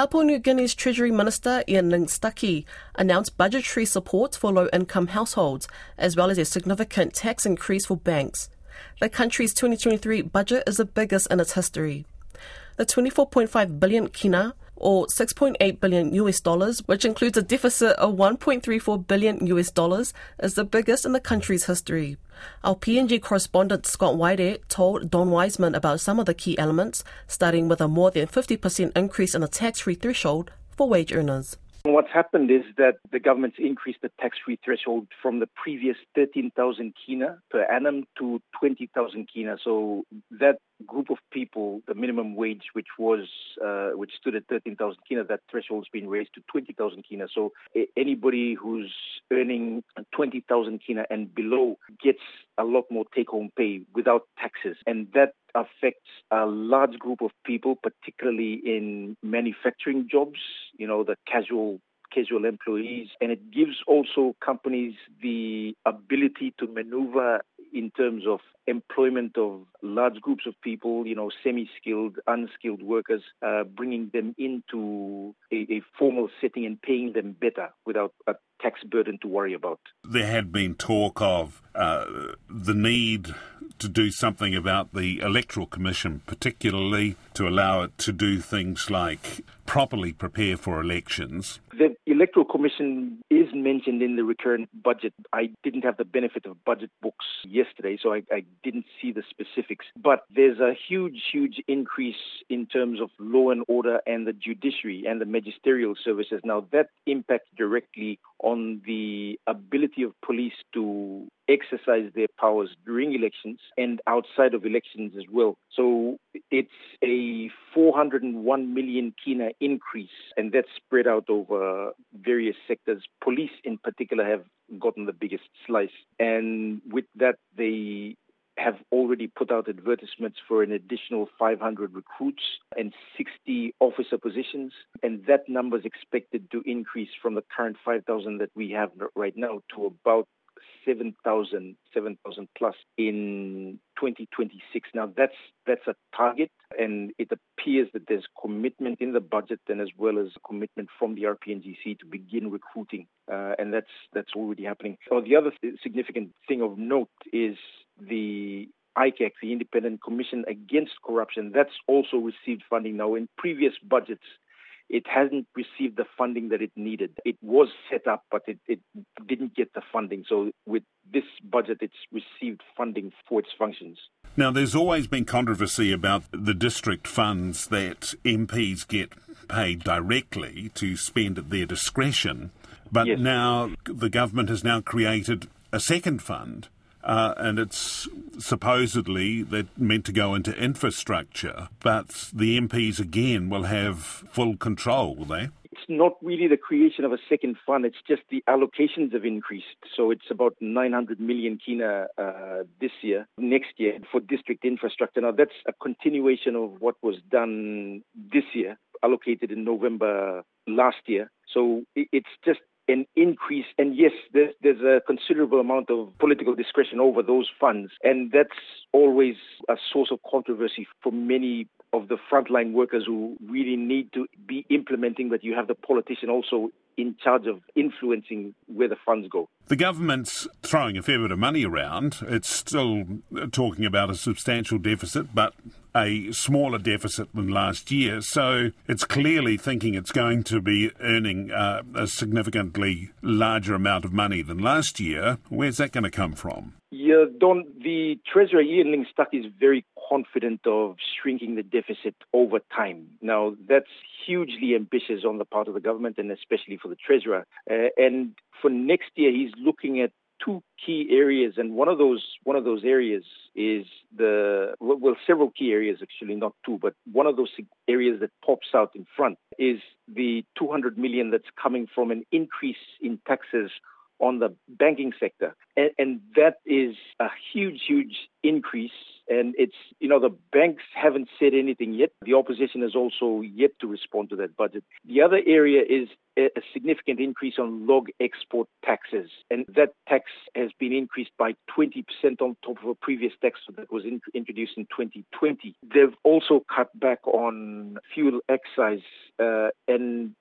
Papua New Guinea's Treasury Minister Ian Stuckey announced budgetary support for low income households, as well as a significant tax increase for banks. The country's 2023 budget is the biggest in its history. The 24.5 billion kina, or 6.8 billion US dollars, which includes a deficit of 1.34 billion US dollars, is the biggest in the country's history. Our PNG correspondent Scott White told Don Wiseman about some of the key elements, starting with a more than 50% increase in the tax-free threshold for wage earners. What's happened is that the government's increased the tax-free threshold from the previous 13,000 kina per annum to 20,000 kina. So that group of people, the minimum wage, which was uh, which stood at 13,000 kina, that threshold has been raised to 20,000 kina. So anybody who's earning 20,000 kina and below gets a lot more take-home pay without taxes, and that affects a large group of people, particularly in manufacturing jobs, you know, the casual casual employees, and it gives also companies the ability to maneuver in terms of employment of large groups of people, you know, semi-skilled, unskilled workers, uh, bringing them into a, a formal setting and paying them better without a tax burden to worry about. There had been talk of uh, the need to do something about the Electoral Commission, particularly to allow it to do things like properly prepare for elections. Electoral Commission is mentioned in the recurrent budget. I didn't have the benefit of budget books yesterday, so I, I didn't see the specifics. But there's a huge, huge increase in terms of law and order and the judiciary and the magisterial services. Now, that impacts directly on the ability of police to exercise their powers during elections and outside of elections as well. So it's a 401 million kina increase, and that's spread out over various sectors. Police, in particular, have gotten the biggest slice. And with that, they have already put out advertisements for an additional 500 recruits and 60 officer positions. And that number is expected to increase from the current 5,000 that we have right now to about 7,000, 7,000 plus in 2026. Now that's that's a target, and it appears that there's commitment in the budget and as well as commitment from the RPNGC to begin recruiting, uh, and that's that's already happening. So the other th- significant thing of note is the ICAC, the Independent Commission Against Corruption, that's also received funding now. In previous budgets, it hasn't received the funding that it needed. It was set up, but it, it the funding. So with this budget, it's received funding for its functions. Now, there's always been controversy about the district funds that MPs get paid directly to spend at their discretion. But yes. now the government has now created a second fund uh, and it's supposedly that meant to go into infrastructure, but the MPs again will have full control, will they? Not really the creation of a second fund, it's just the allocations have increased. So it's about 900 million kina uh, this year, next year for district infrastructure. Now, that's a continuation of what was done this year, allocated in November last year. So it's just an increase. And yes, there's, there's a considerable amount of political discretion over those funds. And that's always a source of controversy for many of the frontline workers who really need to be implementing, but you have the politician also in charge of influencing where the funds go. The government's throwing a fair bit of money around. It's still talking about a substantial deficit, but a smaller deficit than last year. So it's clearly thinking it's going to be earning uh, a significantly larger amount of money than last year. Where's that going to come from? Yeah, Don, the Treasurer Ian Ling Stuck is very confident of shrinking the deficit over time. Now, that's hugely ambitious on the part of the government and especially for the Treasurer. Uh, and for next year, he's looking at two key areas, and one of those one of those areas is the well, several key areas actually, not two, but one of those areas that pops out in front is the 200 million that's coming from an increase in taxes on the banking sector. And, and that is a huge, huge increase. And it's, know, the banks haven't said anything yet. The opposition has also yet to respond to that budget. The other area is a significant increase on log export taxes. And that tax has been increased by 20% on top of a previous tax that was in, introduced in 2020. They've also cut back on fuel excise, uh, and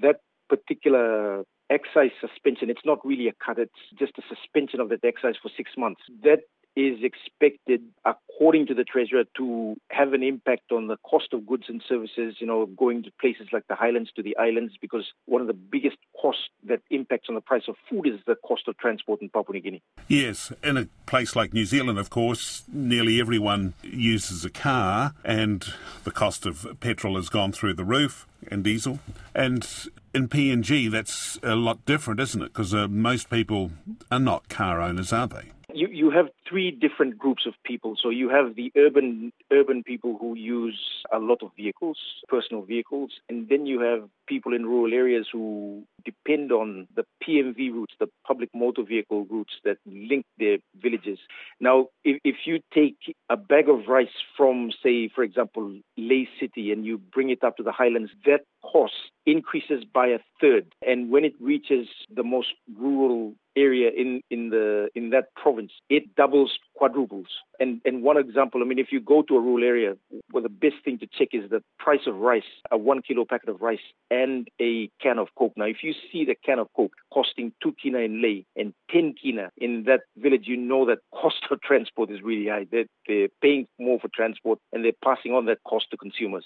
that particular excise suspension, it's not really a cut, it's just a suspension of that excise for six months. That is expected, according to the Treasurer, to have an impact on the cost of goods and services, you know, going to places like the highlands to the islands, because one of the biggest costs that impacts on the price of food is the cost of transport in Papua New Guinea. Yes, in a place like New Zealand, of course, nearly everyone uses a car, and the cost of petrol has gone through the roof and diesel. And in PNG, that's a lot different, isn't it? Because uh, most people are not car owners, are they? you, you have three different groups of people. So you have the urban urban people who use a lot of vehicles, personal vehicles, and then you have people in rural areas who depend on the PMV routes, the public motor vehicle routes that link their villages. Now, if, if you take a bag of rice from, say, for example, Lae City, and you bring it up to the highlands, that cost increases by a third. And when it reaches the most rural area in, in the in that province, it doubles, quadruples. And and one example, I mean, if you go to a rural area, well, the best thing to check is the price of rice, a one kilo packet of rice, and a can of coke. Now, if you see the can of coke costing two kina in Lae and ten kina in that village, you know that cost of transport is really high. They're, they're paying more for transport and they're passing on that cost to consumers.